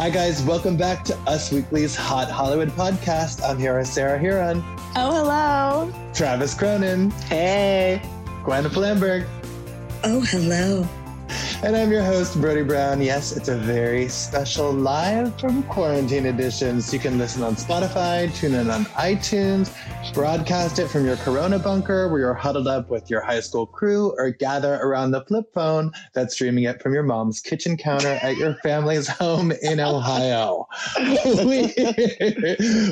Hi, guys. Welcome back to Us Weekly's Hot Hollywood podcast. I'm here with Sarah Hearon. Oh, hello. Travis Cronin. Hey. Gwen Flamberg. Oh, hello. And I'm your host, Brody Brown. Yes, it's a very special live from quarantine edition. So you can listen on Spotify, tune in on iTunes, broadcast it from your Corona bunker where you're huddled up with your high school crew, or gather around the flip phone that's streaming it from your mom's kitchen counter at your family's home in Ohio. we,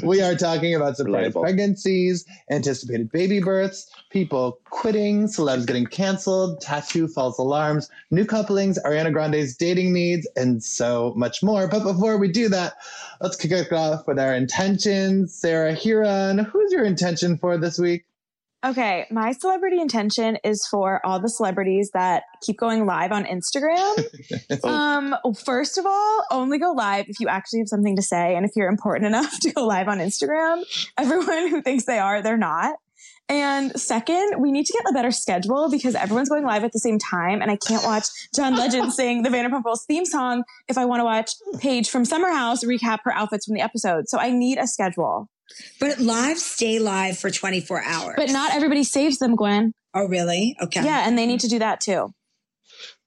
we are talking about surprise pregnancies, anticipated baby births, people quitting, celebs getting canceled, tattoo false alarms, new couplings, Ariana Grande's dating needs, and so much more. But before we do that, let's kick it off with our intentions. Sarah Hearon, who's your intention for this week? Okay, my celebrity intention is for all the celebrities that keep going live on Instagram. um, first of all, only go live if you actually have something to say and if you're important enough to go live on Instagram. Everyone who thinks they are, they're not. And second, we need to get a better schedule because everyone's going live at the same time, and I can't watch John Legend sing the Vanderpump Rules theme song if I want to watch Paige from Summer House recap her outfits from the episode. So I need a schedule. But live stay live for 24 hours. But not everybody saves them, Gwen. Oh, really? Okay. Yeah, and they need to do that too.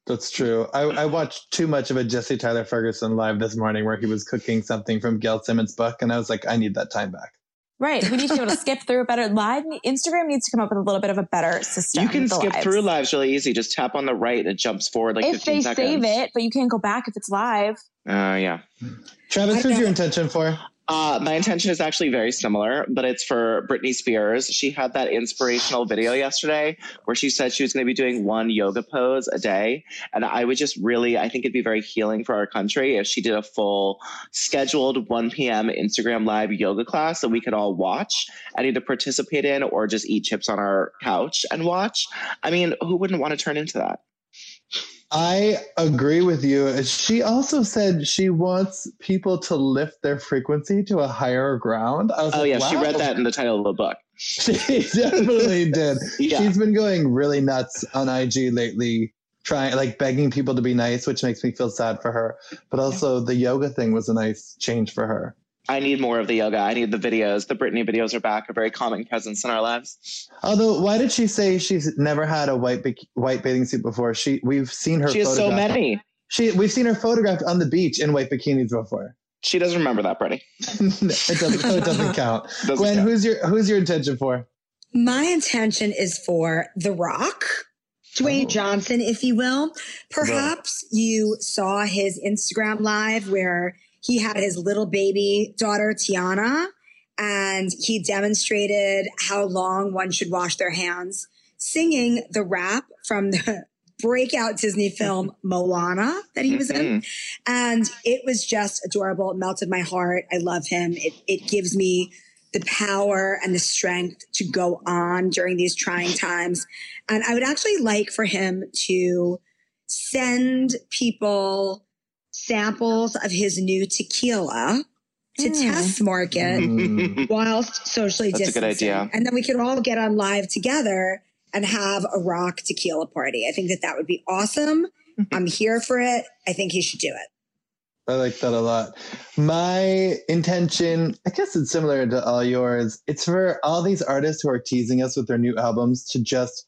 That's true. I, I, watched too much of a Jesse Tyler Ferguson live this morning where he was cooking something from Gail Simmons' book, and I was like, I need that time back. Right. We need to be able to skip through a better live. Instagram needs to come up with a little bit of a better system. You can skip lives. through lives really easy. Just tap on the right and it jumps forward like if they seconds. save it, but you can't go back if it's live. Uh, yeah. Travis, who's your intention for? Uh, my intention is actually very similar, but it's for Britney Spears. She had that inspirational video yesterday where she said she was going to be doing one yoga pose a day. And I would just really, I think it'd be very healing for our country if she did a full scheduled 1 p.m. Instagram live yoga class that we could all watch and either participate in or just eat chips on our couch and watch. I mean, who wouldn't want to turn into that? I agree with you. She also said she wants people to lift their frequency to a higher ground. oh, like, yeah. Wow. She read that in the title of the book. She definitely did. yeah. She's been going really nuts on IG lately, trying, like, begging people to be nice, which makes me feel sad for her. But also, the yoga thing was a nice change for her. I need more of the yoga. I need the videos. The Britney videos are back, a very calming presence in our lives. Although, why did she say she's never had a white white bathing suit before? She we've seen her. She has so many. She we've seen her photographed on the beach in white bikinis before. She doesn't remember that, Britney. it doesn't. So it doesn't count. doesn't Gwen, count. who's your who's your intention for? My intention is for The Rock. Dwayne oh. Johnson, if you will. Perhaps you saw his Instagram live where he had his little baby daughter, Tiana, and he demonstrated how long one should wash their hands, singing the rap from the breakout Disney film Moana that he was in. Mm-hmm. And it was just adorable. It melted my heart. I love him. It, it gives me the power and the strength to go on during these trying times. And I would actually like for him to send people samples of his new tequila to mm. test market mm. whilst socially That's distancing. a good idea. And then we could all get on live together and have a rock tequila party. I think that that would be awesome. I'm here for it. I think he should do it. I like that a lot. My intention, I guess it's similar to all yours. It's for all these artists who are teasing us with their new albums to just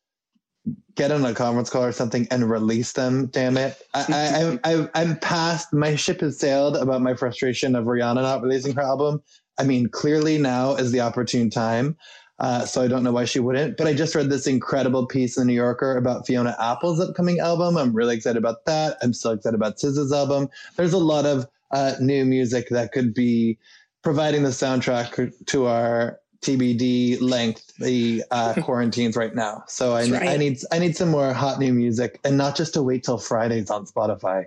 get on a conference call or something and release them. Damn it! I, I, I, I'm past. My ship has sailed about my frustration of Rihanna not releasing her album. I mean, clearly now is the opportune time. Uh, so I don't know why she wouldn't. But I just read this incredible piece in the New Yorker about Fiona Apple's upcoming album. I'm really excited about that. I'm still excited about SZA's album. There's a lot of uh, new music that could be providing the soundtrack to our TBD length the uh, quarantines right now. So I, right. I need I need some more hot new music, and not just to wait till Fridays on Spotify.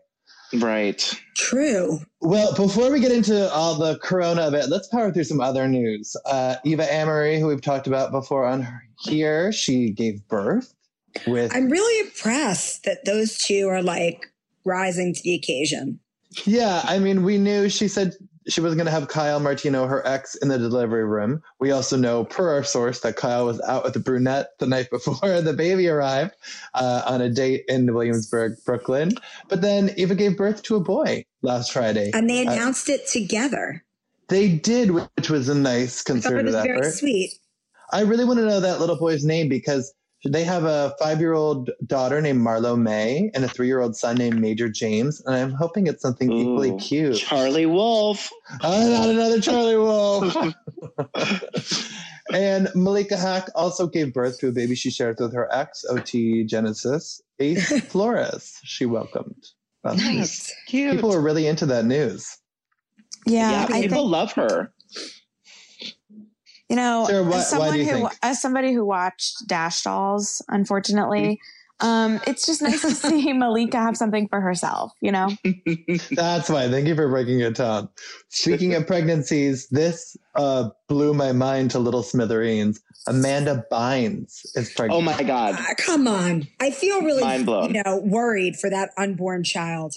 Right. True. Well, before we get into all the corona of it, let's power through some other news. Uh, Eva Amurri, who we've talked about before on here, she gave birth with. I'm really impressed that those two are like rising to the occasion. Yeah, I mean, we knew she said she was going to have Kyle Martino, her ex, in the delivery room. We also know, per our source, that Kyle was out with the brunette the night before the baby arrived uh, on a date in Williamsburg, Brooklyn. But then Eva gave birth to a boy last Friday. And they uh, announced uh, it together. They did, which was a nice concerted I it was effort. Very sweet. I really want to know that little boy's name because they have a five year old daughter named Marlo May and a three year old son named Major James. And I'm hoping it's something Ooh, equally cute. Charlie Wolf. Oh, not another Charlie Wolf. and Malika Haqq also gave birth to a baby she shared with her ex, OT Genesis, Ace Flores. She welcomed. That's nice. Cute. People are really into that news. Yeah, yeah people think- love her. You know, Sarah, why, as someone who think? as somebody who watched Dash Dolls, unfortunately, um, it's just nice to see Malika have something for herself, you know? That's why. Thank you for breaking it down. Speaking of pregnancies, this uh, blew my mind to little smithereens. Amanda Bynes is pregnant. Oh my God. Uh, come on. I feel really you know, worried for that unborn child.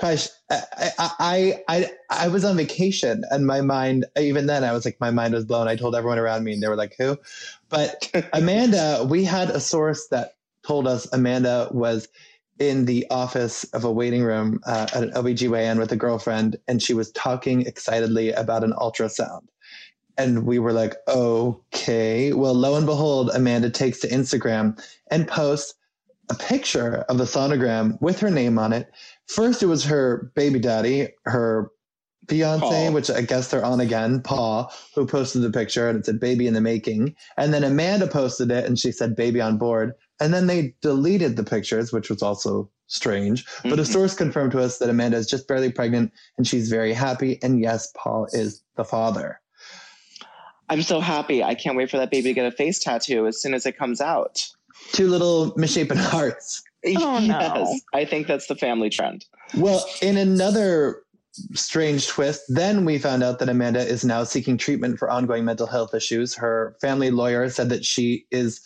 Gosh, I, I, I, I was on vacation and my mind, even then I was like, my mind was blown. I told everyone around me and they were like, who? But Amanda, we had a source that told us Amanda was in the office of a waiting room uh, at an OBGYN with a girlfriend and she was talking excitedly about an ultrasound. And we were like, okay. Well, lo and behold, Amanda takes to Instagram and posts a picture of the sonogram with her name on it first it was her baby daddy, her fiance, which I guess they're on again, Paul, who posted the picture and it said baby in the making. And then Amanda posted it and she said baby on board. And then they deleted the pictures, which was also strange. Mm-hmm. But a source confirmed to us that Amanda is just barely pregnant and she's very happy. And yes, Paul is the father. I'm so happy. I can't wait for that baby to get a face tattoo as soon as it comes out. Two little misshapen hearts. Oh, yes, I think that's the family trend. Well, in another strange twist, then we found out that Amanda is now seeking treatment for ongoing mental health issues. Her family lawyer said that she is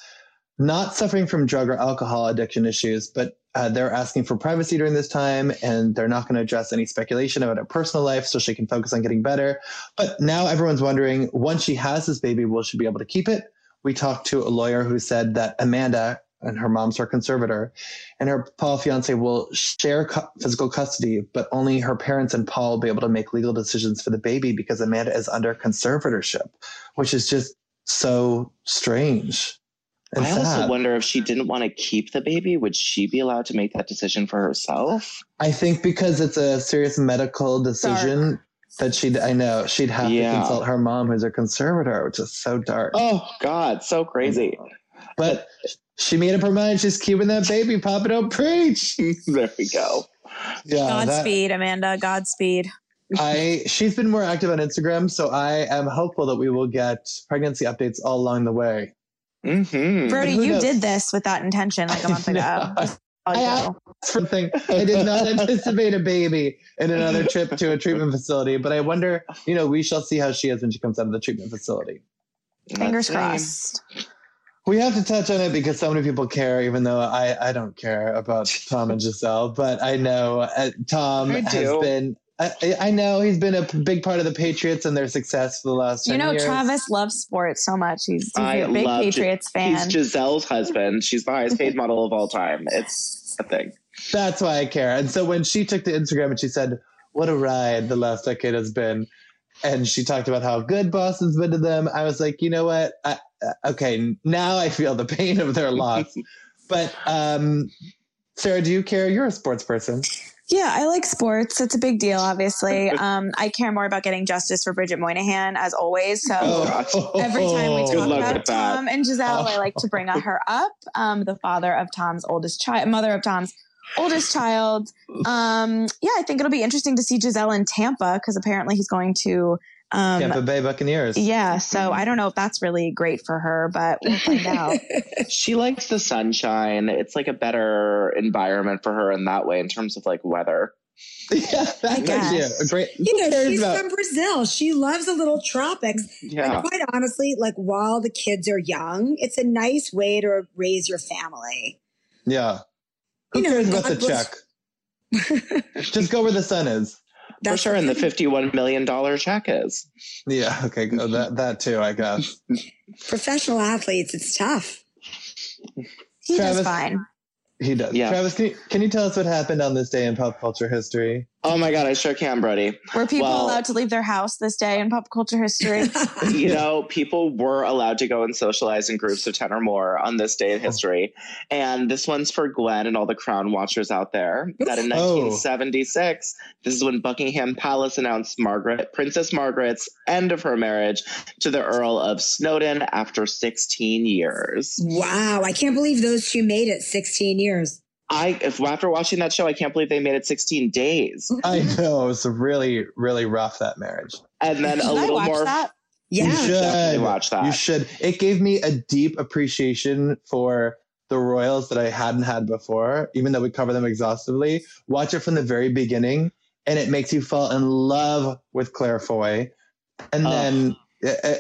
not suffering from drug or alcohol addiction issues, but uh, they're asking for privacy during this time and they're not going to address any speculation about her personal life so she can focus on getting better. But now everyone's wondering once she has this baby, will she be able to keep it? We talked to a lawyer who said that Amanda and her mom's her conservator, and her Paul fiance will share cu- physical custody, but only her parents and Paul will be able to make legal decisions for the baby because Amanda is under conservatorship, which is just so strange. I sad. also wonder if she didn't want to keep the baby, would she be allowed to make that decision for herself? I think because it's a serious medical decision. Dark. That she'd, I know, she'd have yeah. to consult her mom, who's a conservator, which is so dark. Oh God, so crazy. But she made up her mind. She's keeping that baby. Pop it up, preach. there we go. Yeah. Godspeed, that, Amanda. Godspeed. I she's been more active on Instagram, so I am hopeful that we will get pregnancy updates all along the way. Mm-hmm. Brody, you knows? did this with that intention like a month ago. I something. I did not anticipate a baby in another trip to a treatment facility, but I wonder, you know, we shall see how she is when she comes out of the treatment facility. Fingers crossed. We have to touch on it because so many people care, even though I, I don't care about Tom and Gisele. But I know uh, Tom has been. I, I, know he's been a big part of the Patriots and their success for the last. You know, years. Travis loves sports so much. He's, he's a big Patriots fan. He's Gisele's husband. She's the highest paid model of all time. It's a thing. That's why I care. And so when she took to Instagram and she said, "What a ride the last decade has been," and she talked about how good Boston's been to them, I was like, you know what? I, uh, okay, now I feel the pain of their loss. But um, Sarah, do you care? You're a sports person. Yeah, I like sports. It's a big deal, obviously. Um, I care more about getting justice for Bridget Moynahan, as always. So Oh. every time we talk about. Tom and Gisele, I like to bring her up. Um, the father of Tom's oldest child, mother of Tom's oldest child. Um, yeah, I think it'll be interesting to see Gisele in Tampa because apparently he's going to. Um, Tampa Bay Buccaneers. yeah, so I don't know if that's really great for her, but we'll find out. She likes the sunshine. It's like a better environment for her in that way in terms of like weather. yeah, that's actually great. You know, Who she's about- from Brazil. She loves the little tropics. Yeah. And quite honestly, like while the kids are young, it's a nice way to raise your family. Yeah. Who You know, cares about God the bless- check? Just go where the sun is. For That's sure. And the $51 million check is. Yeah. Okay. Go that that too. I guess. professional athletes. It's tough. He Travis- does fine. He does. Yeah. Travis, can you, can you tell us what happened on this day in pop culture history? Oh my God, I sure can, Brody. Were people Well- allowed to leave their house this day in pop culture history? you know, people were allowed to go and socialize in groups of 10 or more on this day in oh. history. And this one's for Gwen and all the crown watchers out there. That in Oh. 1976, this is when Buckingham Palace announced Margaret, Princess Margaret's end of her marriage to the Earl of Snowdon after 16 years. wow. I can't believe those two made it 16 years. I, if after watching that show, I can't believe they made it 16 days. I know it was really, really rough that marriage. And then Should a I little watch more. that? Yeah. you should definitely watch that. You should. It gave me a deep appreciation for the royals that I hadn't had before, even though we cover them exhaustively. Watch it from the very beginning, and it makes you fall in love with Claire Foy, and Oh. then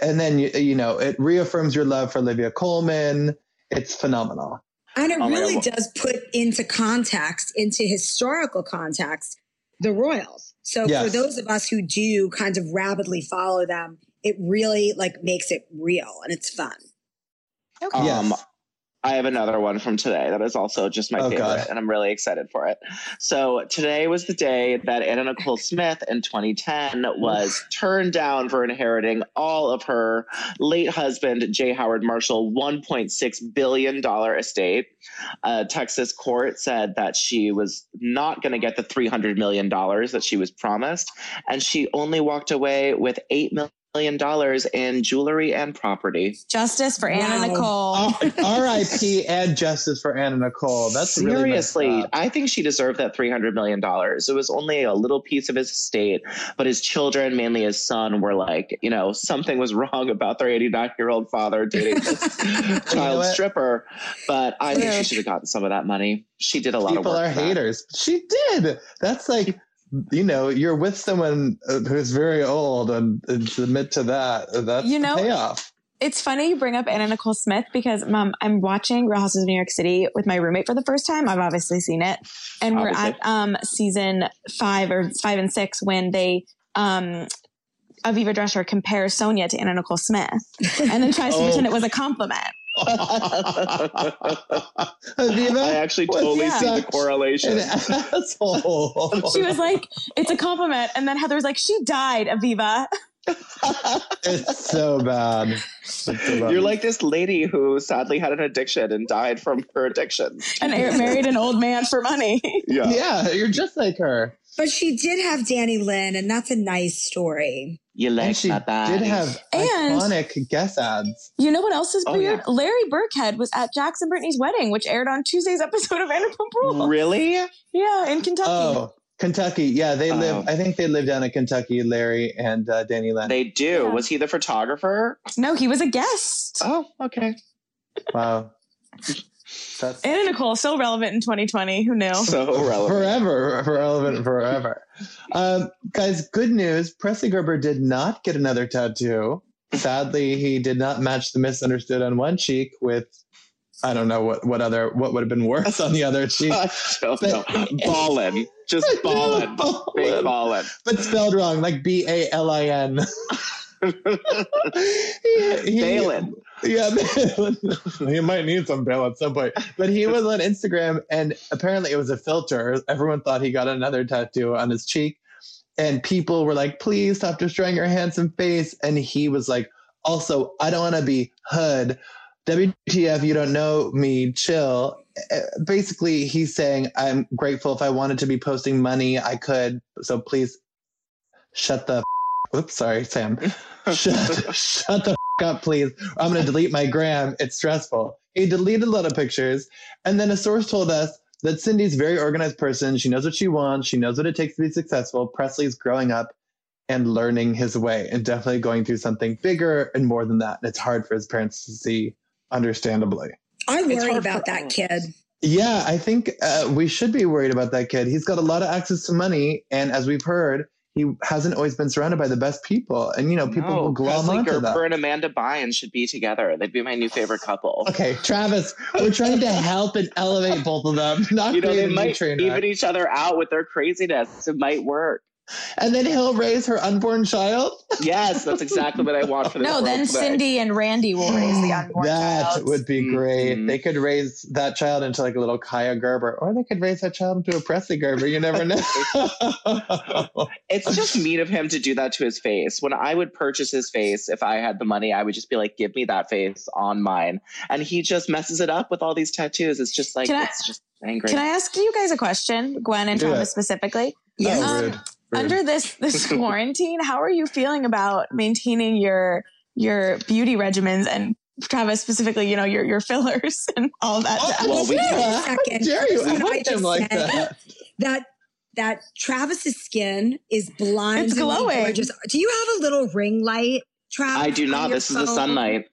and then you, you know it reaffirms your love for Olivia Colman. It's phenomenal. And it my really God. does put into context, into historical context, the royals. So Yes. for those of us who do kind of rapidly follow them, it really like makes it real and it's fun. Okay. Um, Yes. I have another one from today that is also just my Oh, favorite, God. and I'm really excited for it. So today was the day that Anna Nicole Smith in 2010 was turned down for inheriting all of her late husband J. Howard Marshall 1.6 billion dollar estate. A Texas court said that she was not going to get the 300 million dollars that she was promised, and she only walked away with eight million dollars in jewelry and property. Justice for Anna Wow. Nicole. Oh, R.I.P. and justice for Anna Nicole. That's seriously. up. I think she deserved that three hundred million dollars. It was only a little piece of his estate, but his children, mainly his son, were like, you know, something was wrong about their eighty-nine-year-old father dating this child what? stripper. But I think she should have gotten some of that money. She did a lot People of work. People are for that. haters. She did. That's like, you know, you're with someone uh, who's very old and, and submit to that. That's You know- the payoff. It's funny you bring up Anna Nicole Smith because mom, I'm watching Real Houses of New York City with my roommate for the first time. I've obviously seen it. And we're Obviously. at um season five or five and six when they um Aviva Drescher compares Sonja to Anna Nicole Smith and then tries to Oh. pretend it was a compliment. Aviva, I actually was totally see the correlation. An asshole. She was like, it's a compliment. And then Heather was like, she died, Aviva. it's so bad. It's. You're like this lady who sadly had an addiction and died from her addiction. And married an old man for money. Yeah. yeah, you're just like her. But she did have Dannielynn, and that's a nice story. You And like she my body. did have And- iconic guest ads. You know what else is Oh, weird? yeah. Larry Birkhead was at Jackson Brittany's wedding, which aired on Tuesday's episode of Vanderpump Rules. Really? Yeah, in Kentucky. Oh, Kentucky. Yeah, they Oh. live. I think they live down in Kentucky. Larry and uh, Dannielynn. They do. Yeah. Was he the photographer? No, he was a guest. Oh, okay. wow. That's Anna Nicole, so relevant in 2020. Who knew? So relevant. forever, relevant forever. Um, guys, good news. Presley Gerber did not get another tattoo. Sadly, he did not match the misunderstood on one cheek with. I don't know what, what other what would have been worse on the other cheek. I don't know. Ballin. Just ballin. Big ballin. but spelled wrong, like B A L I N. Balin. Yeah, he might need some bail at some point. But he was on Instagram, and apparently it was a filter. Everyone thought he got another tattoo on his cheek, and people were like, "Please stop destroying your handsome face." And he was like, "Also, I don't want to be hood." WTF, you don't know me, chill. Uh, Basically, he's saying, I'm grateful if I wanted to be posting money, I could. So please shut the. Oops, sorry, Sam. shut, shut the up, please. I'm going to delete my gram. It's stressful. He deleted a lot of pictures. And then a source told us that Cindy's a very organized person. She knows what she wants. She knows what it takes to be successful. Presley's growing up and learning his way and definitely going through something bigger and more than that. And it's hard for his parents to see, understandably. I worry about that kid. Yeah, I think uh, we should be worried about that kid. He's got a lot of access to money. And as we've heard, he hasn't always been surrounded by the best people. And, you know, people no, will glom Presley onto Gerber and Amanda Bynes should be together. They'd be my new favorite couple. Okay, Travis, we're trying to help and elevate both of them, not You know, they might even each other out with their craziness. It might work. And then he'll raise her unborn child. Yes, that's exactly what I want for this. No, then today. Cindy and Randy will raise the unborn that child. That would be great. Mhm. They could raise that child into like a little Kaia Gerber, or they could raise that child into a Presley Gerber. You never know. It's just mean of him to do that to his face. When I would purchase his face, if I had the money, I would just be like, "Give me that face on mine," and he just messes it up with all these tattoos. It's just like Can I- it's just angry. Can I ask you guys a question, Gwen and Do Thomas it. specifically? Yes. Um, rude. Rude. Under this this quarantine, how are you feeling about maintaining your your beauty regimens and Travis specifically, you know, your your fillers and all that Oh, jazz? Well, we Sarah, can- how Second, dare you can I ask him like say- that? that that Travis's skin is blindingly It's glowing. gorgeous. Do you have a little ring light, Travis? I do not. your This is the sunlight. sunlight.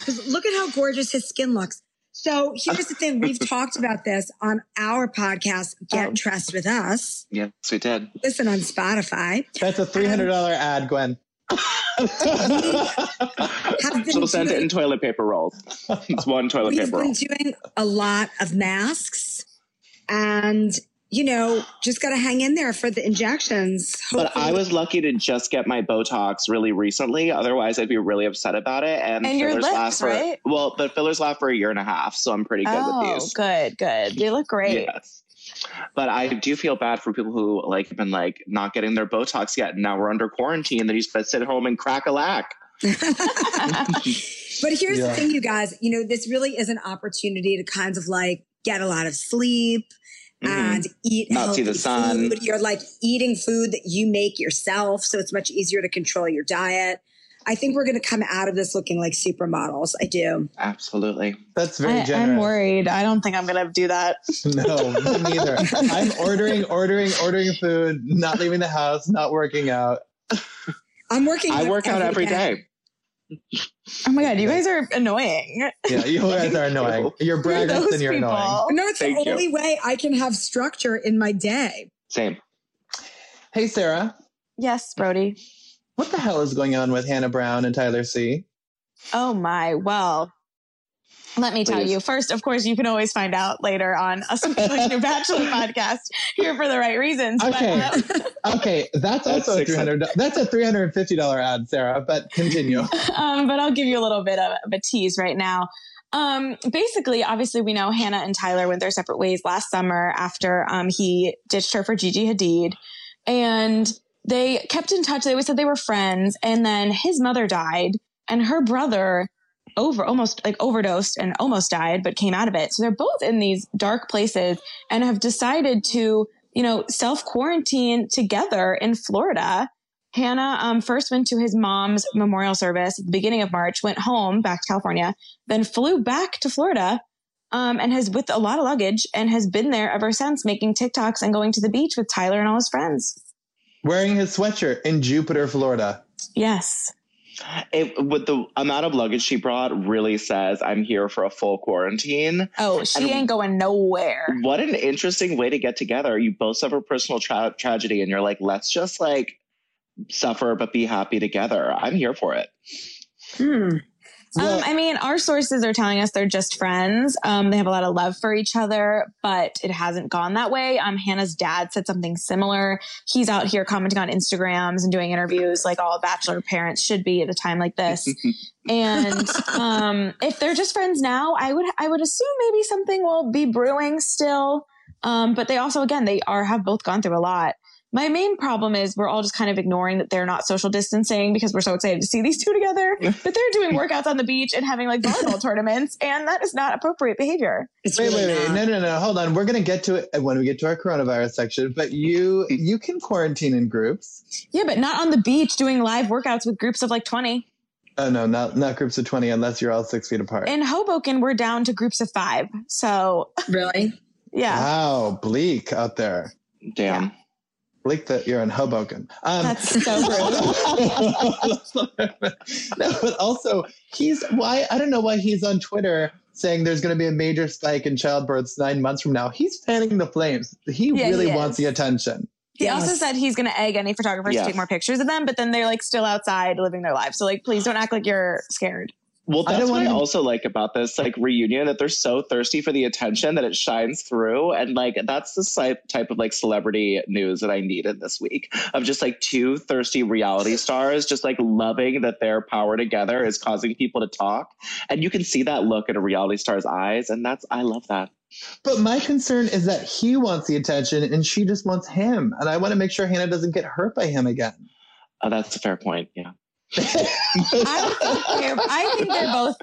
'Cause Look at how gorgeous his skin looks. So here's the thing: we've talked about this on our podcast, Get Oh. Dressed with Us. Yes, we did. Listen on Spotify. That's a three hundred dollar ad, Gwen. Have been She'll send it in toilet paper rolls. It's one toilet We've paper been roll. doing a lot of masks, and you know, just got to hang in there for the injections. But I was lucky to just get my Botox really recently. Otherwise, I'd be really upset about it. And, And your fillers lips, last for right? well, but fillers last for a year and a half, so I'm pretty good oh, with these. good, good. You look great. Yes. But I do feel bad for people who like have been like not getting their Botox yet, and now we're under quarantine. That he's to sit home and crack a lack. But here's Yeah. the thing, you guys. You know, this really is an opportunity to kind of like get a lot of sleep Mhm. and eat Not see healthy the sun. Food. You're like eating food that you make yourself, so it's much easier to control your diet. I think we're going to come out of this looking like supermodels. I do. Absolutely. That's very I, generous. I'm worried. I don't think I'm gonna do that. No, me neither. I'm ordering, ordering, ordering food, not leaving the house, not working out. I'm working. I out work out every day. Oh my god, you guys are annoying. Yeah, you guys are annoying. You're You're and you're people. annoying. No, it's Thank the you. only way I can have structure in my day. Same. Hey, Sarah, Yes, Brody. what the hell is going on with Hannah Brown and Tyler C? Oh my. Well, let me tell Please. you. First, of course, you can always find out later on a Speaking New Bachelor podcast here for the right reasons. But, Okay. uh, Okay, that's That's also a three 600. That's a three hundred and fifty dollar ad, Sarah. But continue. um, but I'll give you a little bit of, of a tease right now. Um, basically, obviously, we know Hannah and Tyler went their separate ways last summer after um, he ditched her for Gigi Hadid. And they kept in touch. They always said they were friends. And then his mother died, and her brother over almost like overdosed and almost died, but came out of it. So they're both in these dark places and have decided to, you know, self quarantine together in Florida. Hannah um, first went to his mom's memorial service at the beginning of March, went home back to California, then flew back to Florida, um, and has with a lot of luggage and has been there ever since, making TikToks and going to the beach with Tyler and all his friends. Wearing his sweatshirt in Jupiter, Florida. Yes. It, with the amount of luggage she brought, really says I'm here for a full quarantine. Oh, she And- ain't going nowhere. What an interesting way to get together. You both suffer personal tra- tragedy, and you're like, let's just like suffer but be happy together. I'm here for it. Hmm. Um, I mean, our sources are telling us they're just friends. Um, they have a lot of love for each other, but it hasn't gone that way. Um, Hannah's dad said something similar. He's out here commenting on Instagrams and doing interviews like all bachelor parents should be at a time like this. and um, if they're just friends now, I would I would assume maybe something will be brewing still. Um, but they also, again, they are have both gone through a lot. My main problem is we're all just kind of ignoring that they're not social distancing because we're so excited to see these two together. but they're doing workouts on the beach and having like volleyball tournaments, and that is not appropriate behavior. It's Wait, really wait, wait. No, no, no. Hold on. We're gonna get to it when we get to our coronavirus section. But you mm. you can quarantine in groups. Yeah, but not on the beach doing live workouts with groups of like 20. Oh no, not not groups of twenty unless you're all six feet apart. In Hoboken, we're down to groups of five. So, Really? yeah, Wow, bleak out there. Damn. Bleak that you're in Hoboken. Um, that's so rude. no, but also he's why I don't know why he's on Twitter saying there's going to be a major spike in childbirths nine months from now. He's fanning the flames. He Yeah, really he wants the attention. He also said he's going to egg any photographers Yeah. to take more pictures of them, but then they're like still outside living their lives. So, like, please don't act like you're scared. Well, that's don't what I also like about this like reunion that they're so thirsty for the attention that it shines through, and like that's the type type of like celebrity news that I needed this week of just like two thirsty reality stars just like loving that their power together is causing people to talk, and you can see that look in a reality star's eyes, and that's I love that. But my concern is that he wants the attention and she just wants him. And I want to make sure Hannah doesn't get hurt by him again. Oh, that's a fair point. Yeah. I, don't think they're- I think they're both,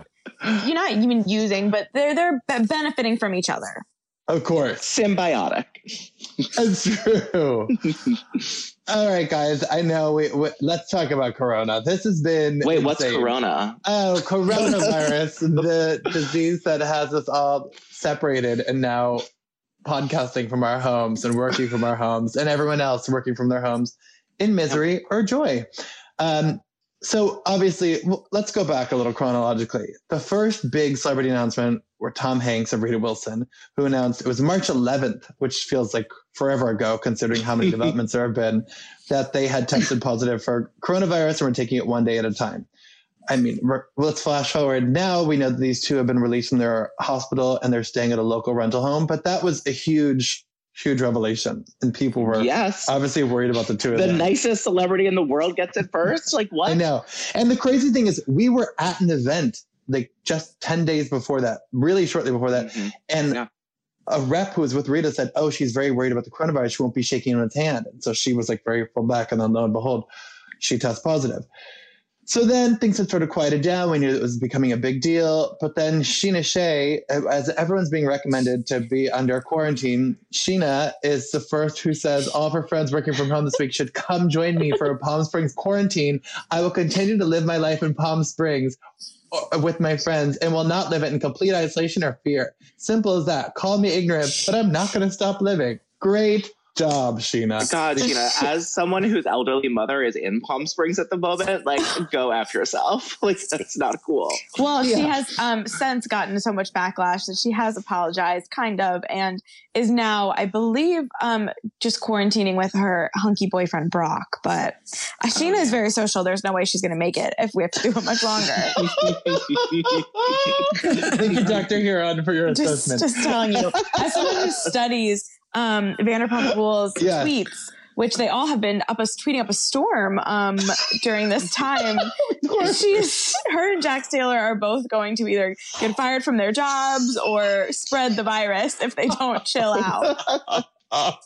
you're not even using, but they're they're benefiting from each other. Of course. Symbiotic. That's true. All right, guys. I know. We, we, let's talk about Corona. This has been. Wait, what's. Corona? Oh, coronavirus, the disease that has us all separated and now podcasting from our homes and working from our homes, and everyone else working from their homes in misery or joy. Um, so, obviously, let's go back a little chronologically. The first big celebrity announcement were Tom Hanks and Rita Wilson, who announced it was March 11th, which feels like forever ago, considering how many developments there have been, that they had tested positive for coronavirus and were taking it one day at a time. I mean, let's flash forward. Now we know that these two have been released from their hospital and they're staying at a local rental home. But that was a huge, huge revelation, and people were Yes. obviously worried about the two of the them. The nicest celebrity in the world gets it first. Like what? I know. And the crazy thing is, we were at an event like just ten days before that, really shortly before that, Mhm. and. Yeah. A rep who was with Rita said, "Oh, she's very worried about the coronavirus. She won't be shaking anyone's hand." And so she was like very full back, and then lo and behold, she tests positive. So then things had sort of quieted down. We knew it was becoming a big deal. But then Scheana Shay, as everyone's being recommended to be under quarantine, Scheana is the first who says all of her friends working from home this week should come join me for a Palm Springs quarantine. I will continue to live my life in Palm Springs uh, with my friends and will not live it in complete isolation or fear. Simple as that. Call me ignorant, but I'm not going to stop living. Great job, Scheana. God, Gina, as someone whose elderly mother is in Palm Springs at the moment, like go after yourself. Like that's not cool. Well, she has um, since gotten so much backlash that she has apologized, kind of, and is now, I believe, um, just quarantining with her hunky boyfriend Brock. But uh, Scheana is very social. There's no way she's going to make it if we have to do it much longer. Thank you, Dr. Hearon, for your just, assessment. just telling you, as someone who studies um, Vanderpump Rules Yes. tweets, which they all have been up a tweeting up a storm um, during this time. She's her and Jax Taylor are both going to either get fired from their jobs or spread the virus if they don't chill out.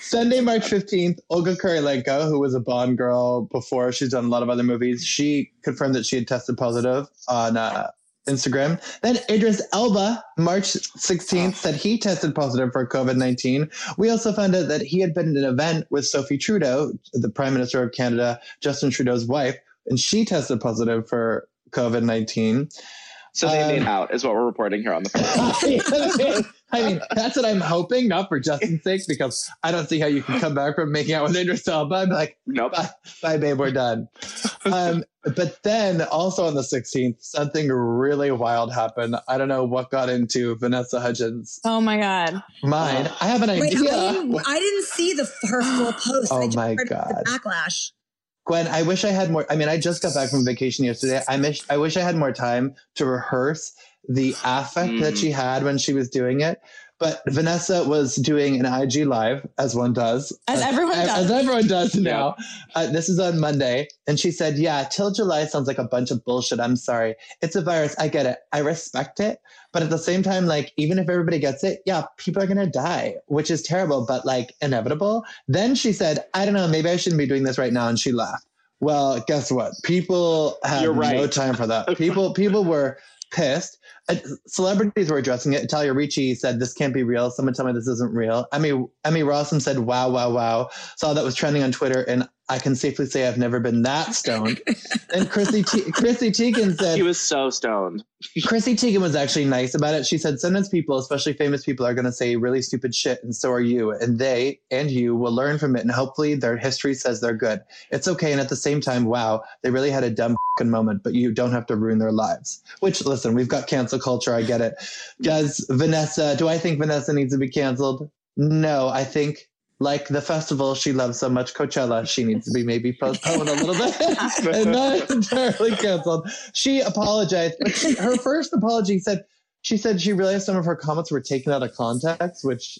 Sunday, March 15th, Olga Kurylenko, who was a Bond girl before, she's done a lot of other movies, she confirmed that she had tested positive on uh, Instagram. Then Idris Elba, March 16th, said he tested positive for COVID 19. We also found out that he had been at an event with Sophie Trudeau, the Prime Minister of Canada, Justin Trudeau's wife, and she tested positive for COVID 19. So they Um, made out, is what we're reporting here on the phone. I mean, that's what I'm hoping, not for Justin's sake, because I don't see how you can come back from making out with Idris Elba. I'm like, Nope. bye, bye, babe, we're done. Um, but then also on the 16th, something really wild happened. I don't know what got into Vanessa Hudgens' Oh my god! mind. I have an Wait, I idea. didn't, I didn't see the her full post. Oh I just my heard God. The backlash. Gwen, I wish I had more. I mean, I just got back from vacation yesterday. I miss, I wish I had more time to rehearse the affect mm. that she had when she was doing it. But Vanessa was doing an IG live, as one does, as everyone does, as everyone does now. Uh, this is on Monday, and she said, "Yeah, till July sounds like a bunch of bullshit. I'm sorry, it's a virus. I get it. I respect it, but at the same time, like even if everybody gets it, yeah, people are gonna die, which is terrible, but like inevitable." Then she said, "I don't know. Maybe I shouldn't be doing this right now," and she laughed. Well, guess what? People have right. no time for that. People, people were pissed. Uh, celebrities were addressing it. Italia Ricci said, "This can't be real. Someone tell me this isn't real." Emmy Emmy Rossum said, "Wow, wow, wow." Saw that was trending on Twitter, and I can safely say I've never been that stoned. and Chrissy T- Chrissy Teigen said he was so stoned. Chrissy Teigen was actually nice about it. She said sometimes people, especially famous people, are going to say really stupid shit, and so are you. And they and you will learn from it, and hopefully their history says they're good. It's okay. And at the same time, wow, they really had a dumb moment, but you don't have to ruin their lives. Which, listen, we've got cancel culture. I get it. Does Vanessa? Do I think Vanessa needs to be canceled? No, I think like the festival she loves so much, Coachella, she needs to be maybe postponed a little bit and not entirely canceled. She apologized, but she, her first apology said she said she realized some of her comments were taken out of context, which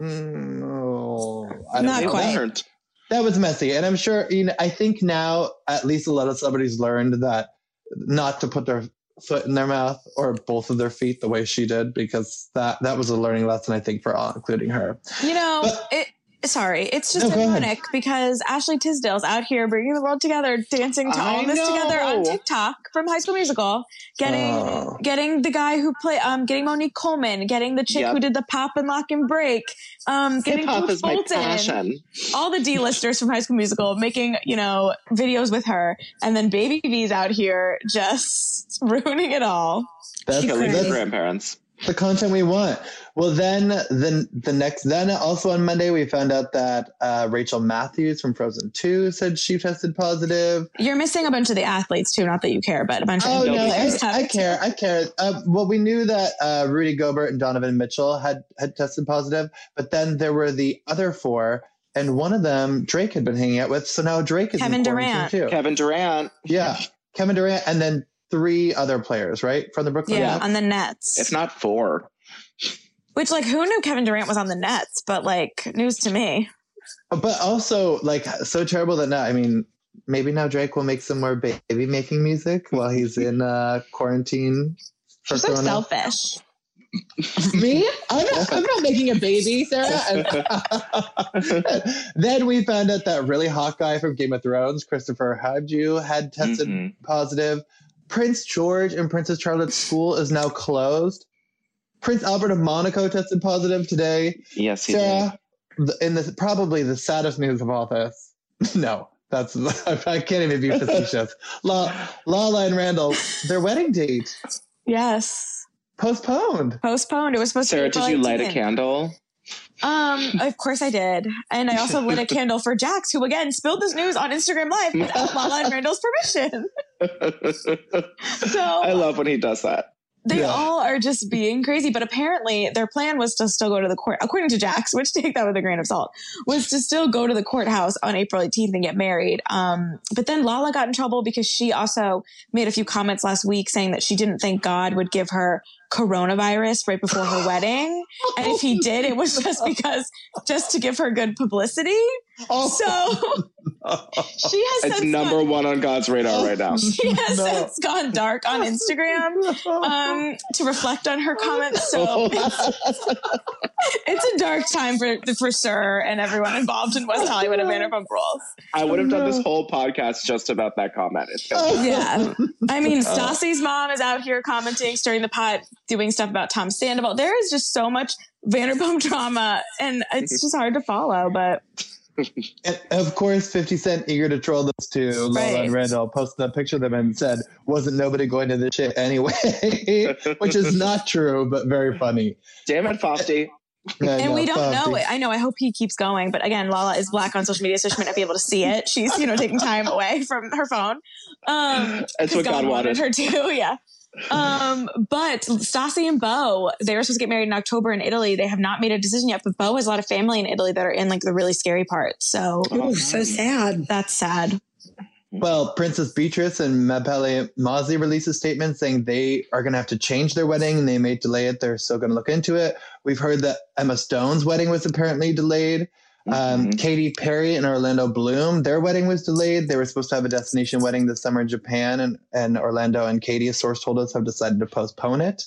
mm, oh, I don't not know. quite. That, that was messy, and I'm sure you know. I think now at least a lot of celebrities learned that not to put their foot in their mouth or both of their feet the way she did because that that was a learning lesson I think for all including her. You know, but, it sorry, it's just no, ironic because Ashley Tisdale's out here bringing the world together, dancing to all this together on TikTok from High School Musical, getting oh. getting the guy who play um getting Monique Coleman, getting the chick yep. who did the pop and lock and break, um getting Coach Bolton, all the D-listers from High School Musical making you know videos with her, and then Baby V's out here just ruining it all. That's, that's grandparents the content we want. Well, then the the next then also on Monday we found out that uh, Rachel Matthews from Frozen Two said she tested positive. You're missing a bunch of the athletes too. Not that you care, but a bunch oh, of. Oh no, I, I, care. I care. Uh, well, we knew that uh, Rudy Gobert and Donovan Mitchell had had tested positive, but then there were the other four. And one of them Drake had been hanging out with, so now Drake is Kevin Durant too. Kevin Durant, yeah, Kevin Durant, and then three other players, right, from the Brooklyn yeah, Nets? on the Nets. If not four. Which, like, who knew Kevin Durant was on the Nets? But like, news to me. But also, like, so terrible that now. I mean, maybe now Drake will make some more baby making music while he's in uh, quarantine. For so selfish. Me? I'm not, I'm not making a baby, Sarah. then we found out that really hot guy from Game of Thrones, Kristofer Hivju, had tested mm-hmm. positive. Prince George and Princess Charlotte's school is now closed. Prince Albert of Monaco tested positive today. Yes, he Sarah, did. In the probably the saddest news of all this. No, that's I can't even be facetious. La, Lala and Randall, their wedding date. Yes. Postponed. Postponed. It was supposed Sarah, to. Sarah, did you light a candle? Um, of course I did. And I also lit a candle for Jax, who again spilled this news on Instagram Live without Lala and Randall's permission. so I love when he does that. They yeah. all are just being crazy, but apparently their plan was to still go to the court, according to Jax, which take that with a grain of salt, was to still go to the courthouse on April 18th and get married. Um, but then Lala got in trouble because she also made a few comments last week saying that she didn't think God would give her coronavirus right before her wedding. And if he did, it was just because, just to give her good publicity. Oh. So she has it's number gone, one on God's radar right now. She has no. since gone dark on Instagram um, to reflect on her comments. So it's, it's, a dark time for the for Sir and everyone involved in West Hollywood and Vanderpump Rules. I would have done this whole podcast just about that comment. yeah, I mean, Stassi's mom is out here commenting, stirring the pot, doing stuff about Tom Sandoval. There is just so much Vanderpump drama, and it's just hard to follow. But and of course, 50 Cent, eager to troll this too. Right. Lala and Randall posted a picture of them and said, Wasn't nobody going to this shit anyway? Which is not true, but very funny. Damn it, Fofty. Yeah, and we don't Fofty. know it. I know. I hope he keeps going. But again, Lala is black on social media, so she might not be able to see it. She's, you know, taking time away from her phone. Um, That's what God, God wanted. wanted her to. Yeah um, but Stassi and Beau, they were supposed to get married in October in Italy. They have not made a decision yet, but Beau has a lot of family in Italy that are in like the really scary part. So, oh, so sad. That's sad. Well, Princess Beatrice and Mapelli Mozzi released a statement saying they are going to have to change their wedding. and They may delay it. They're still going to look into it. We've heard that Emma Stone's wedding was apparently delayed. Um, Mhm. Katy Perry and Orlando Bloom, their wedding was delayed. They were supposed to have a destination wedding this summer in Japan, and, and Orlando and Katy, a source told us, have decided to postpone it.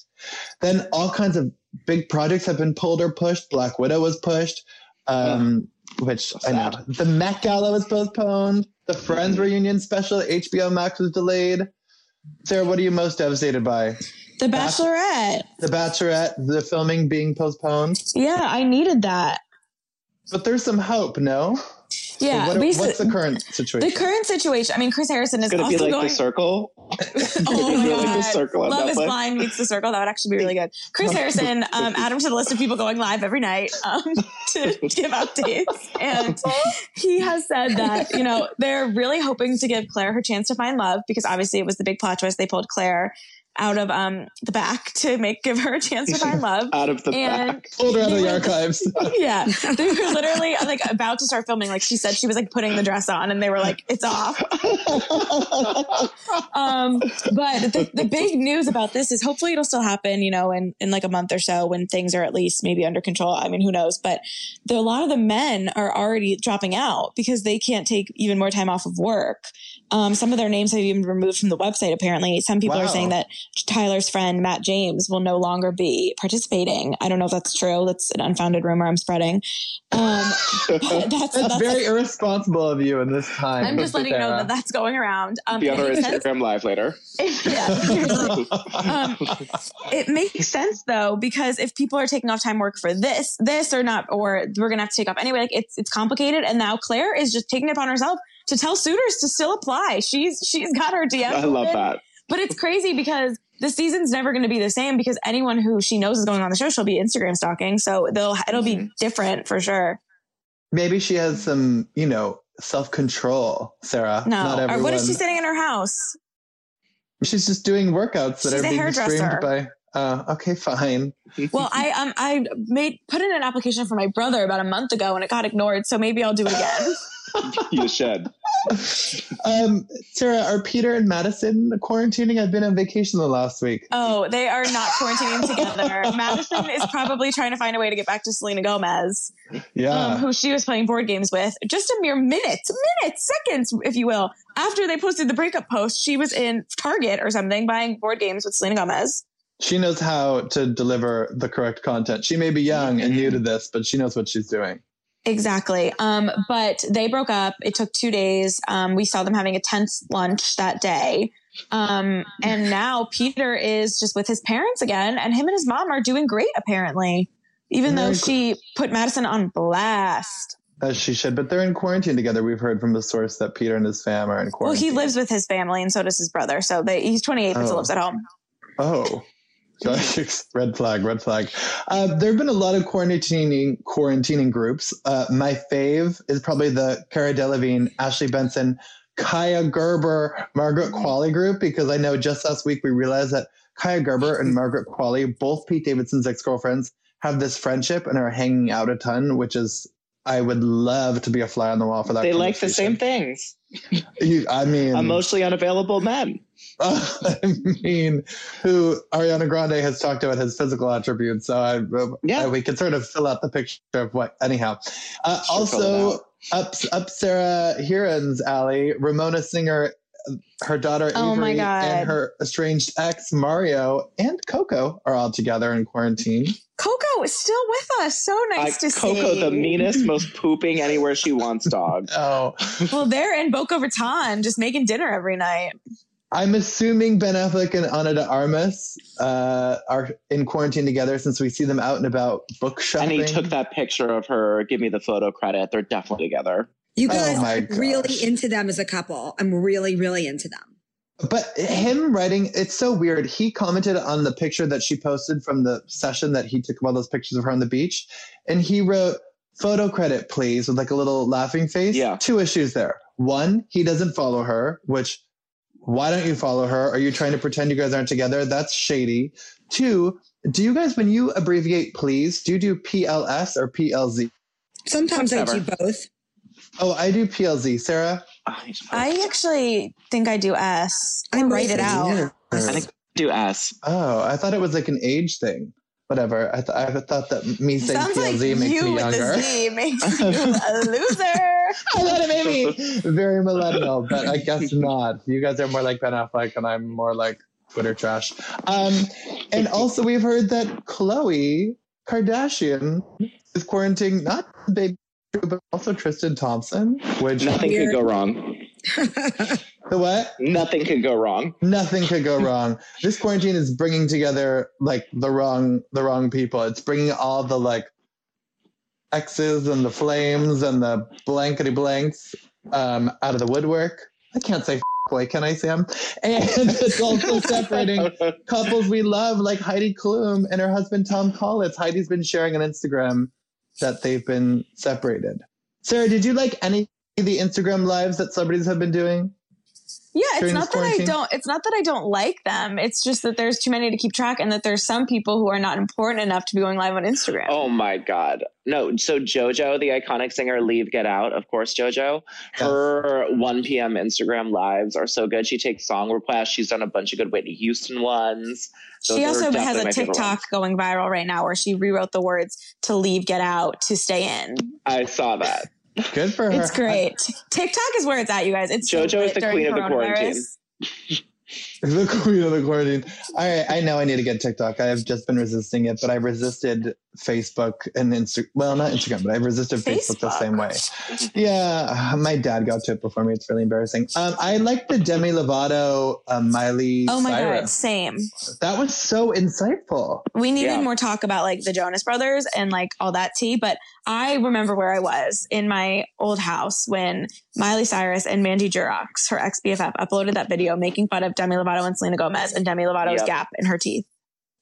Then all kinds of big projects have been pulled or pushed. Black Widow was pushed, um, which I know. The Met Gala was postponed. The Friends reunion special at HBO Max was delayed. Sarah, what are you most devastated by? The Bachelorette. The Bachelorette, the filming being postponed. Yeah, I needed that. But there's some hope, no? Yeah, So what, what's the current situation? the current situation. I mean, Chris Harrison is It's gonna be like going. the circle. Oh my gonna like God. circle Love is Netflix. Blind meets the Circle. That would actually be really good. Chris Harrison, um, add him to the list of people going live every night um, to give updates. And he has said that, you know, they're really hoping to give Clare her chance to find love because obviously it was the big plot twist. They pulled Clare out of um, the back to make give her a chance to find love. Out of the And back. Pulled her out of the archives. yeah, they were literally like about to start filming. Like she said, she was like putting the dress on, and they were like, "It's off." um, but the, the big news about this is hopefully it'll still happen, you know, in, in like a month or so when things are at least maybe under control. I mean, who knows? But the, a lot of the men are already dropping out because they can't take even more time off of work. Um, some of their names have even been removed from the website. Apparently, some people are saying that Tyler's friend Matt James will no longer be participating. I don't know if that's true. That's an unfounded rumor I'm spreading. Um, that's, That's, that's very irresponsible of you in this time. I'm just letting you know that that's going around. Um, The it other makes sense- Instagram live later. yeah. Um, it makes sense though because if people are taking off time work for this, this or not, or we're gonna have to take off anyway. Like it's it's complicated, and now Clare is just taking it upon herself to tell suitors to still apply. She's she's got her DM. I love that. But it's crazy because the season's never going to be the same because anyone who she knows is going on the show, she'll be Instagram stalking. So they'll it'll Mm-hmm. be different for sure. Maybe she has some, you know, self control, Sarah. No, Not or everyone. what is she sitting in her house? She's just doing workouts that She's are a being streamed by. Uh, okay, fine. Well, I um I made put in an application for my brother about a month ago and it got ignored. So maybe I'll do it again. You should. Um, Sarah, are Peter and Madison quarantining? I've been on vacation the last week. Oh, they are not quarantining together. Madison is probably trying to find a way to get back to Selena Gomez, Yeah. um, who she was playing board games with. Just a mere minutes, minutes, seconds, if you will. After they posted the breakup post, she was in Target or something buying board games with Selena Gomez. she knows how to deliver the correct content. She may be young and new to this, but she knows what she's doing. Exactly. Um, but they broke up. It took two days. Um, we saw them having a tense lunch that day. Um, and now Peter is just with his parents again, and him and his mom are doing great, apparently, even though she put Madison on blast. As she should, but they're in quarantine together. We've heard from the source that Peter and his fam are in quarantine. Well, he lives with his family, and so does his brother. So they, he's 28, but still Oh. lives at home. Oh, red flag, red flag. Uh, there have been a lot of quarantining quarantining groups. Uh, my fave is probably the Cara Delevingne, Ashley Benson, Kaia Gerber, Margaret Qualley group because I know just last week we realized that Kaia Gerber and Margaret Qualley, both Pete Davidson's ex girlfriends, have this friendship and are hanging out a ton, which is I would love to be a fly on the wall for that. They like the same things. You- I mean, mostly unavailable men. I mean, who Ariana Grande has talked about his physical attributes. So I, Yeah. I- we can sort of fill out the picture of what. Anyhow, uh, also up up Sarah Hearon's alley, Ramona Singer, her daughter Oh my Avery, God. and her estranged ex Mario and Coco are all together in quarantine. Coco is still with us. So nice Uh, to Coco, see. Coco, the meanest, most pooping anywhere she wants dog. Oh, well, they're in Boca Raton, just making dinner every night. I'm assuming Ben Affleck and Ana de Armas uh, are in quarantine together since we see them out and about book shopping. And he took that picture of her. Give me the photo credit. They're definitely together. You Oh guys my are really into them as a couple. I'm really, really into them. But him writing, it's so weird. He commented on the picture that she posted from the session that he took of all those pictures of her on the beach. And he wrote, photo credit, please, with like a little laughing face. Yeah. Two issues there. One, he doesn't follow her, which, why don't you follow her? Are you trying to pretend you guys aren't together? That's shady. Two, do you guys, when you abbreviate please, do you do PLS or PLZ? Sometimes I do both. Oh, I do PLZ. Sarah? I actually think I do S. I write it out. I think do S. Oh, I thought it was like an age thing. Whatever. I, th- I thought that me saying Sounds like PLZ makes you me with younger. the Z makes you a loser. I thought it made me very millennial, but I guess not. You guys are more like Ben Affleck, and I'm more like Twitter trash. Um, and also, we've heard that Khloe Kardashian is quarantining not the baby, but also Tristan Thompson. Which Nothing could go wrong. the what? Nothing could go wrong. Nothing could go wrong. This quarantine is bringing together like the wrong the wrong people. It's bringing all the like X's and the flames and the blankety blanks um, out of the woodwork. I can't say boy, can I, Sam? And it's also separating couples we love, like Heidi Klum and her husband Tom Kaulitz. Heidi's been sharing on Instagram that they've been separated. Sarah, did you like any of the Instagram lives that celebrities have been doing? Yeah, it's not this that I don't. It's not that I don't like them. It's just that there's too many to keep track, and that there's some people who are not important enough to be going live on Instagram. Oh my God. No, so JoJo, the iconic singer, Leave Get Out, of course, JoJo. Her 1 p.m. Instagram lives are so good. She takes song requests. She's done a bunch of good Whitney Houston ones. Those she also has a TikTok going viral right now where she rewrote the words to leave, get out, to stay in. I saw that. Good for her. It's great. TikTok is where it's at, you guys. It's JoJo is the queen of the quarantine. coronavirus. The queen of the quarantine. All right, I know I need to get TikTok. I have just been resisting it, but I resisted Facebook and Instagram. Well, not Instagram, but I've resisted Facebook, the same way. Yeah, my dad got to it before me. It's really embarrassing. Um, I like the Demi Lovato, uh, Miley. Oh my god, same. That was so insightful. We needed Yeah. more talk about like the Jonas Brothers and like all that tea. But I remember where I was in my old house when Miley Cyrus and Mandy Jiroux, her ex BFF, uploaded that video making fun of Demi Lovato and Selena Gomez and Demi Lovato's Yep. gap in her teeth.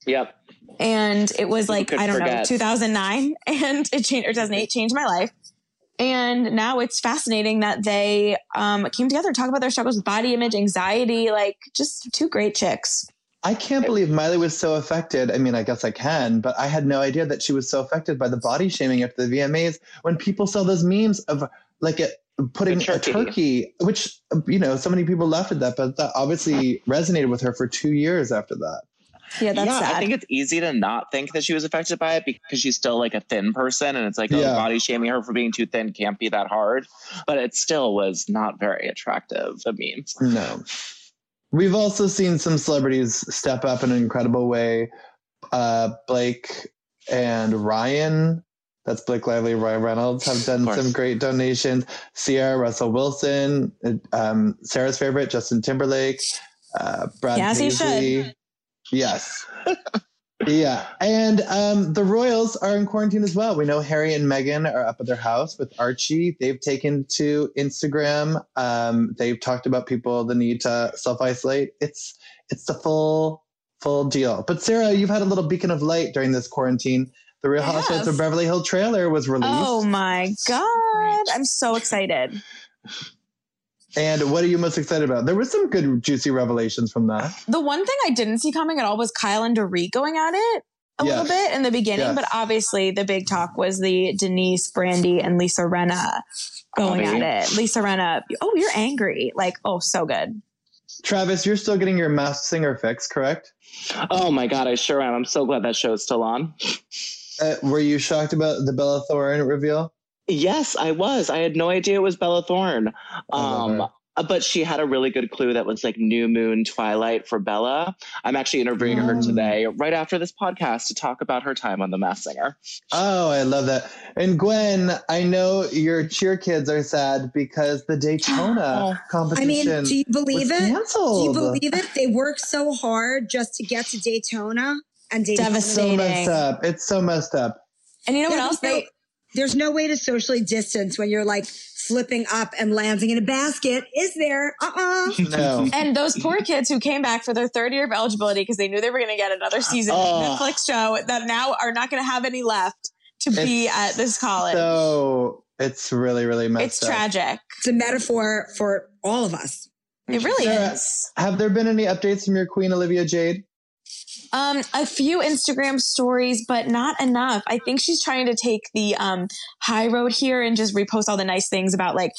Yep. And it was like, I don't know, 2009 and it changed, or 2008 changed my life. And now it's fascinating that they um, came together to talk about their struggles with body image, anxiety, like just two great chicks. I can't believe Miley was so affected. I mean, I guess I can, but I had no idea that she was so affected by the body shaming after the VMAs when people saw those memes of like it, putting The a turkey. turkey, which, you know, so many people laughed at that, but that obviously resonated with her for two years after that. Yeah, that's yeah, sad. I think it's easy to not think that she was affected by it because she's still like a thin person, and it's like oh, Yeah. body shaming her for being too thin can't be that hard. But it still was not very attractive. The memes. No. We've also seen some celebrities step up in an incredible way. Uh, Blake and Ryan, that's Blake Lively, Ryan Reynolds, have done some great donations. Ciara, Russell Wilson, um, Sarah's favorite, Justin Timberlake, uh, Brad Yes, he Paisley. Yes. yeah. And um, the Royals are in quarantine as well. We know Harry and Meghan are up at their house with Archie. They've taken to Instagram. Um, they've talked about people the need to self isolate. It's it's the full full deal. But Sarah, you've had a little beacon of light during this quarantine. The Real I Housewives have. of Beverly Hill trailer was oh released. Oh my God. I'm so excited. And what are you most excited about? There was some good juicy revelations from that. The one thing I didn't see coming at all was Kyle and Dorit going at it a Yes. little bit in the beginning, Yes. but obviously the big talk was the Denise, Brandi, and Lisa Rinna going Bobby. at it. Lisa Rinna, oh, you're angry. Like, oh, so good. Travis, you're still getting your masked singer fix, correct? Oh my god, I sure am. I'm so glad that show is still on. Uh, were you shocked about the Bella Thorne reveal? Yes, I was. I had no idea it was Bella Thorne. Um, uh, but she had a really good clue that was like new moon twilight for Bella. I'm actually interviewing her Oh. today, right after this podcast, to talk about her time on The Masked Singer. Oh, I love that. And Gwen, I know your cheer kids are sad because the Daytona competition. I competition. mean, do you believe was it? Do you believe it? They worked so hard just to get to Daytona and Daytona. Devastating. so messed up. It's so messed up. And you know what There's else? no- They, there's no way to socially distance when you're like flipping up and landing in a basket. Is there? Uh-uh. No. and those poor kids who came back for their third year of eligibility because they knew they were going to get another season of Oh. Netflix show that now are not going to have any left to be at this college. So it's really, really messed it's up. tragic. It's a metaphor for all of us. It really Sarah, is. Have there been any updates from your queen, Olivia Jade? Um, a few Instagram stories, but not enough. I think she's trying to take the um high road here and just repost all the nice things about like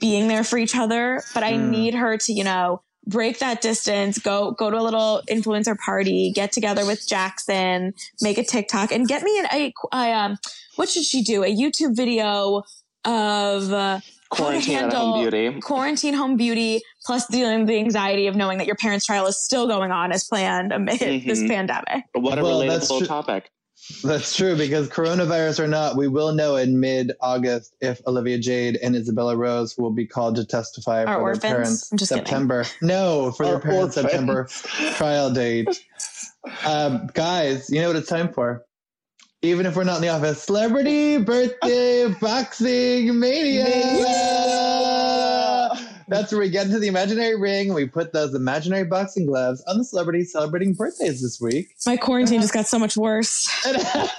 being there for each other, but I Mm. need her to, you know, break that distance, go go to a little influencer party, get together with Jackson, make a TikTok, and get me an a, a um what should she do? A YouTube video of uh, Quarantine how at to home beauty. quarantine home beauty plus dealing with the anxiety of knowing that your parents' trial is still going on as planned amid this Mhm. pandemic. What a Well, that's relatable true. topic. That's true because coronavirus or not, we will know in mid August if Olivia Jade and Isabella Rose will be called to testify Are for orphans? their parents' I'm just kidding. September. No, for their parents' orphans. September trial date. Um, guys, you know what it's time for? Even if we're not in the office, celebrity birthday boxing mania. That's where we get into the imaginary ring. and We put those imaginary boxing gloves on the celebrities celebrating birthdays this week. My quarantine just got so much worse.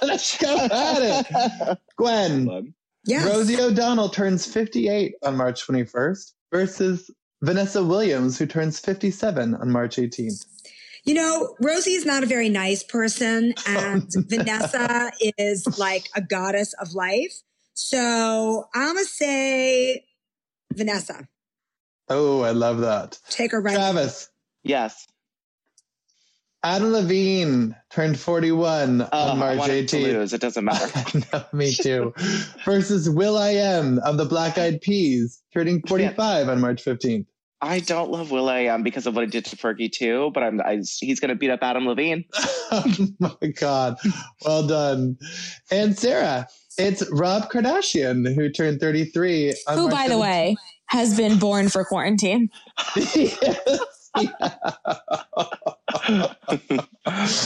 Let's go at it. Gwen, Yes. Rosie O'Donnell turns 58 on March 21st versus Vanessa Williams, who turns 57 on March 18th. You know, Rosie is not a very nice person, and Vanessa is like a goddess of life. So I'm gonna say Vanessa. Oh, I love that. Take her right. Travis, Yes. Adam Levine turned 41 Oh, on March want him to 18th. lose. It doesn't matter. no, me too. versus Will I Am of the Black Eyed Peas, turning 45 on March 15th. I don't love Will I Am um, because of what he did to Fergie too, but I'm I, he's going to beat up Adam Levine. oh my God. Well done. And Sarah, it's Rob Kardashian who turned 33. Who, by the way, has been born for quarantine. 17th.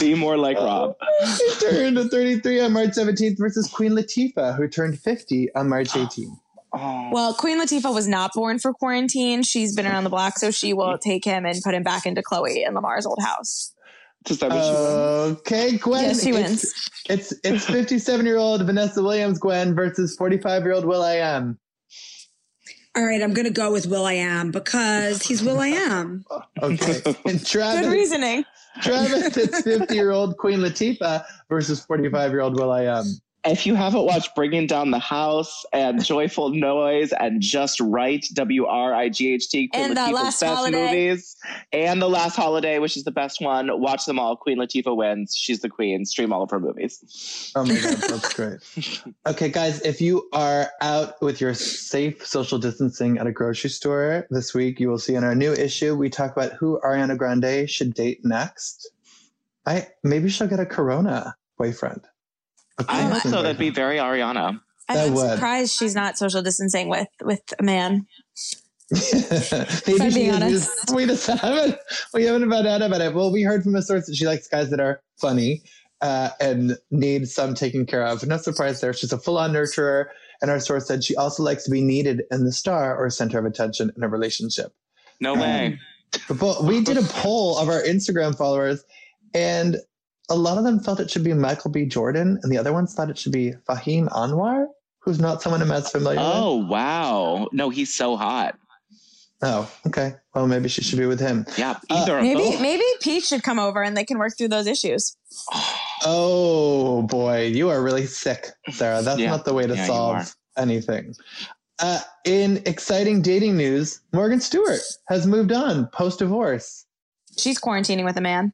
Be more like Rob. he turned 33 on March 17th versus Queen Latifah, who turned 50 on March 18th. Oh, Well, Queen Latifah was not born for quarantine. She's been around the block, so she will mm-hmm. take him and put him back into Khloe and Lamar's old house. does that mean she wins? Okay, Gwen. yes, she it's- wins. It's it's 57 year old Vanessa Williams, Gwen, versus 45 year old Will I Am. All right, I'm gonna go with Will I Am because he's Will I Am. Okay. And Travis, Good Travis, reasoning. Travis, it's 50 year old Queen Latifah versus 45 year old Will I Am. If you haven't watched Bringing Down the House and Joyful Noise and Just Right, W R I G H T, Queen And The Latifah's Last best Holiday. movies, and The Last Holiday, which is the best one, watch them all. Queen Latifah wins. She's the queen. Stream all of her movies. Oh my God, that's great. Okay, guys, if you are out with your safe social distancing at a grocery store this week, you will see in our new issue, we talk about who Ariana Grande should date next. I Maybe she'll get a Corona boyfriend. A I hope quarantine so. That'd be very Ariana. I'm would. surprised she's not social distancing with with a man. Maybe I'm she being is honest. just- we just haven't we haven't found out about it. Well, we heard from a source that she likes guys that are funny uh, and need some taken care of. No surprise there. She's a full-on nurturer, and our source said she also likes to be needed in the star or center of attention in a relationship. No Um, way. But we did a poll of our Instagram followers, and a lot of them felt it should be Michael B. Jordan, and the other ones thought it should be Fahim Anwar, who's not someone I'm as familiar with. Oh, wow. No, he's so hot. Oh, okay. Well, maybe she should be with him. Yeah, Uh, either of Maybe both. maybe Pete should come over and they can work through those issues. Oh boy, you are really sick, Sarah. That's Yeah. not the way to Yeah, solve anything. Uh, in exciting dating news, Morgan Stewart has moved on post divorce. She's quarantining with a man.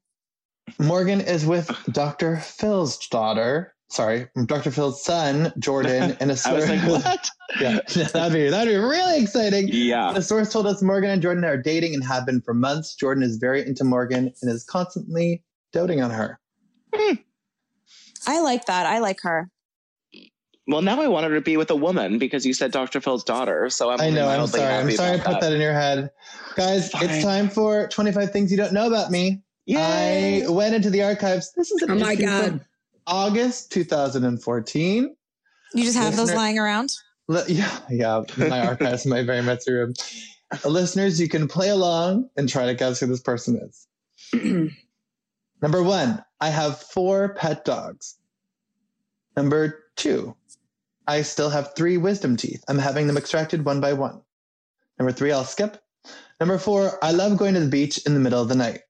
Morgan is with Dr. Phil's daughter. Sorry, Dr. Phil's son, Jordan, and a source. was like, what? yeah, that'd be that'd be really exciting. Yeah. The source told us Morgan and Jordan are dating and have been for months. Jordan is very into Morgan and is constantly doting on her. Hmm. I like that. I like her. Well, now I want her to be with a woman because you said Dr. Phil's daughter. So I'm I know. I'm sorry. I'm sorry I about put that in your head. Guys, Fine. it's time for 25 things you don't know about me. Yay! I went into the archives. This is Oh my God. August 2014. You just have those lying around. Li- Yeah, yeah. My archives, my very messy room. Listeners, you can play along and try to guess who this person is. Number one, I have four pet dogs. Number two, I still have three wisdom teeth. I'm having them extracted one by one. Number three, I'll skip. Number four, I love going to the beach in the middle of the night.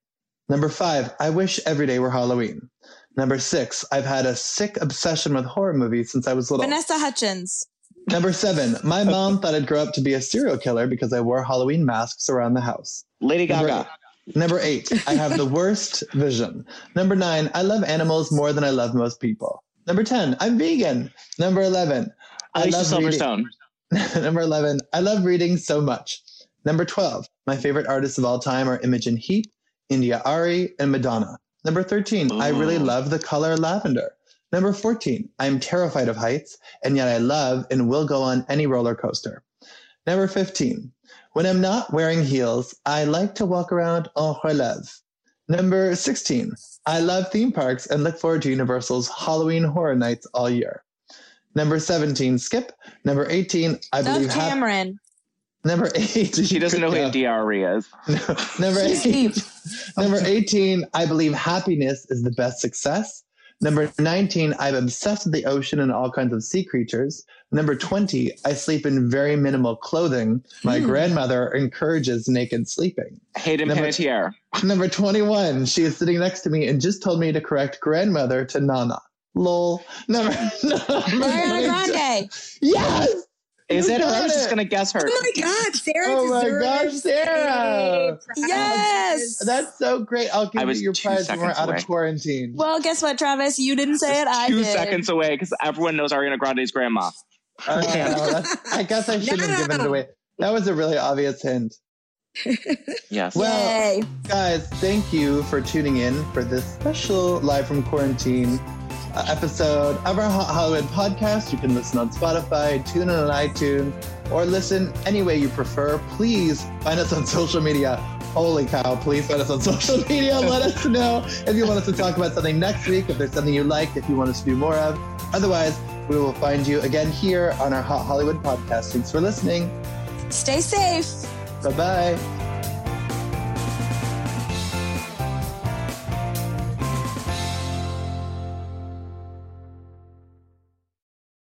Number five, I wish every day were Halloween. Number six, I've had a sick obsession with horror movies since I was little. Vanessa Hudgens. Number seven, my mom thought I'd grow up to be a serial killer because I wore Halloween masks around the house. Lady Number Gaga. eight- Number eight, I have the worst vision. Number nine, I love animals more than I love most people. Number 10, I'm vegan. Number 11, I Alicia love reading. Silverstone. Number 11, I love reading so much. Number 12, my favorite artists of all time are Imogen Heap, India Arie, and Madonna. Number 13, I really oh. love the color lavender. Number 14, I am terrified of heights, and yet I love and will go on any roller coaster. Number 15, when I'm not wearing heels, I like to walk around en relève. Number 16, I love theme parks and look forward to Universal's Halloween Horror Nights all year. Number 17, Skip. Number 18, I Love believe. hap- Cameron. Number 8, She doesn't know who Yeah. India Arie is. Number She's 8. Number 18, I believe happiness is the best success. Number 19, I'm obsessed with the ocean and all kinds of sea creatures. Number 20, I sleep in very minimal clothing. My Hmm. grandmother encourages naked sleeping. Hayden Number- Panettiere. Number 21, she is sitting next to me and just told me to correct grandmother to Nana. Lol. Number, number Ariana Grande. Yes! Is You it her? I was just gonna guess her. Oh my God, Sarah. Oh my deserves gosh, Sarah. a. Yes. That's so great. I'll give I you your prize when we're seconds out away. of quarantine. Well, guess what, Travis? You didn't say it. I Two did. seconds away because everyone knows Ariana Grande's grandma. Uh, no, I guess I shouldn't have given it away. That was a really obvious hint. Yes. Well, Yay. guys, thank you for tuning in for this special live from quarantine episode of our Hot Hollywood podcast. You can listen on Spotify, tune in on iTunes, or listen any way you prefer. Please find us on social media. Holy cow, please find us on social media. Let us know if you want us to talk about something next week, if there's something you like, if you want us to do more of. Otherwise, we will find you again here on our Hot Hollywood podcast. Thanks for listening. Stay safe. Bye bye.